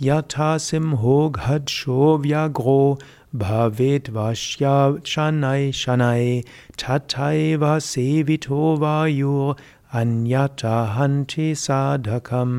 Yatasim simho ghadsho vyagro bhavet vashya shanai shanai tatai sevito vayur anyata hanti sadhakam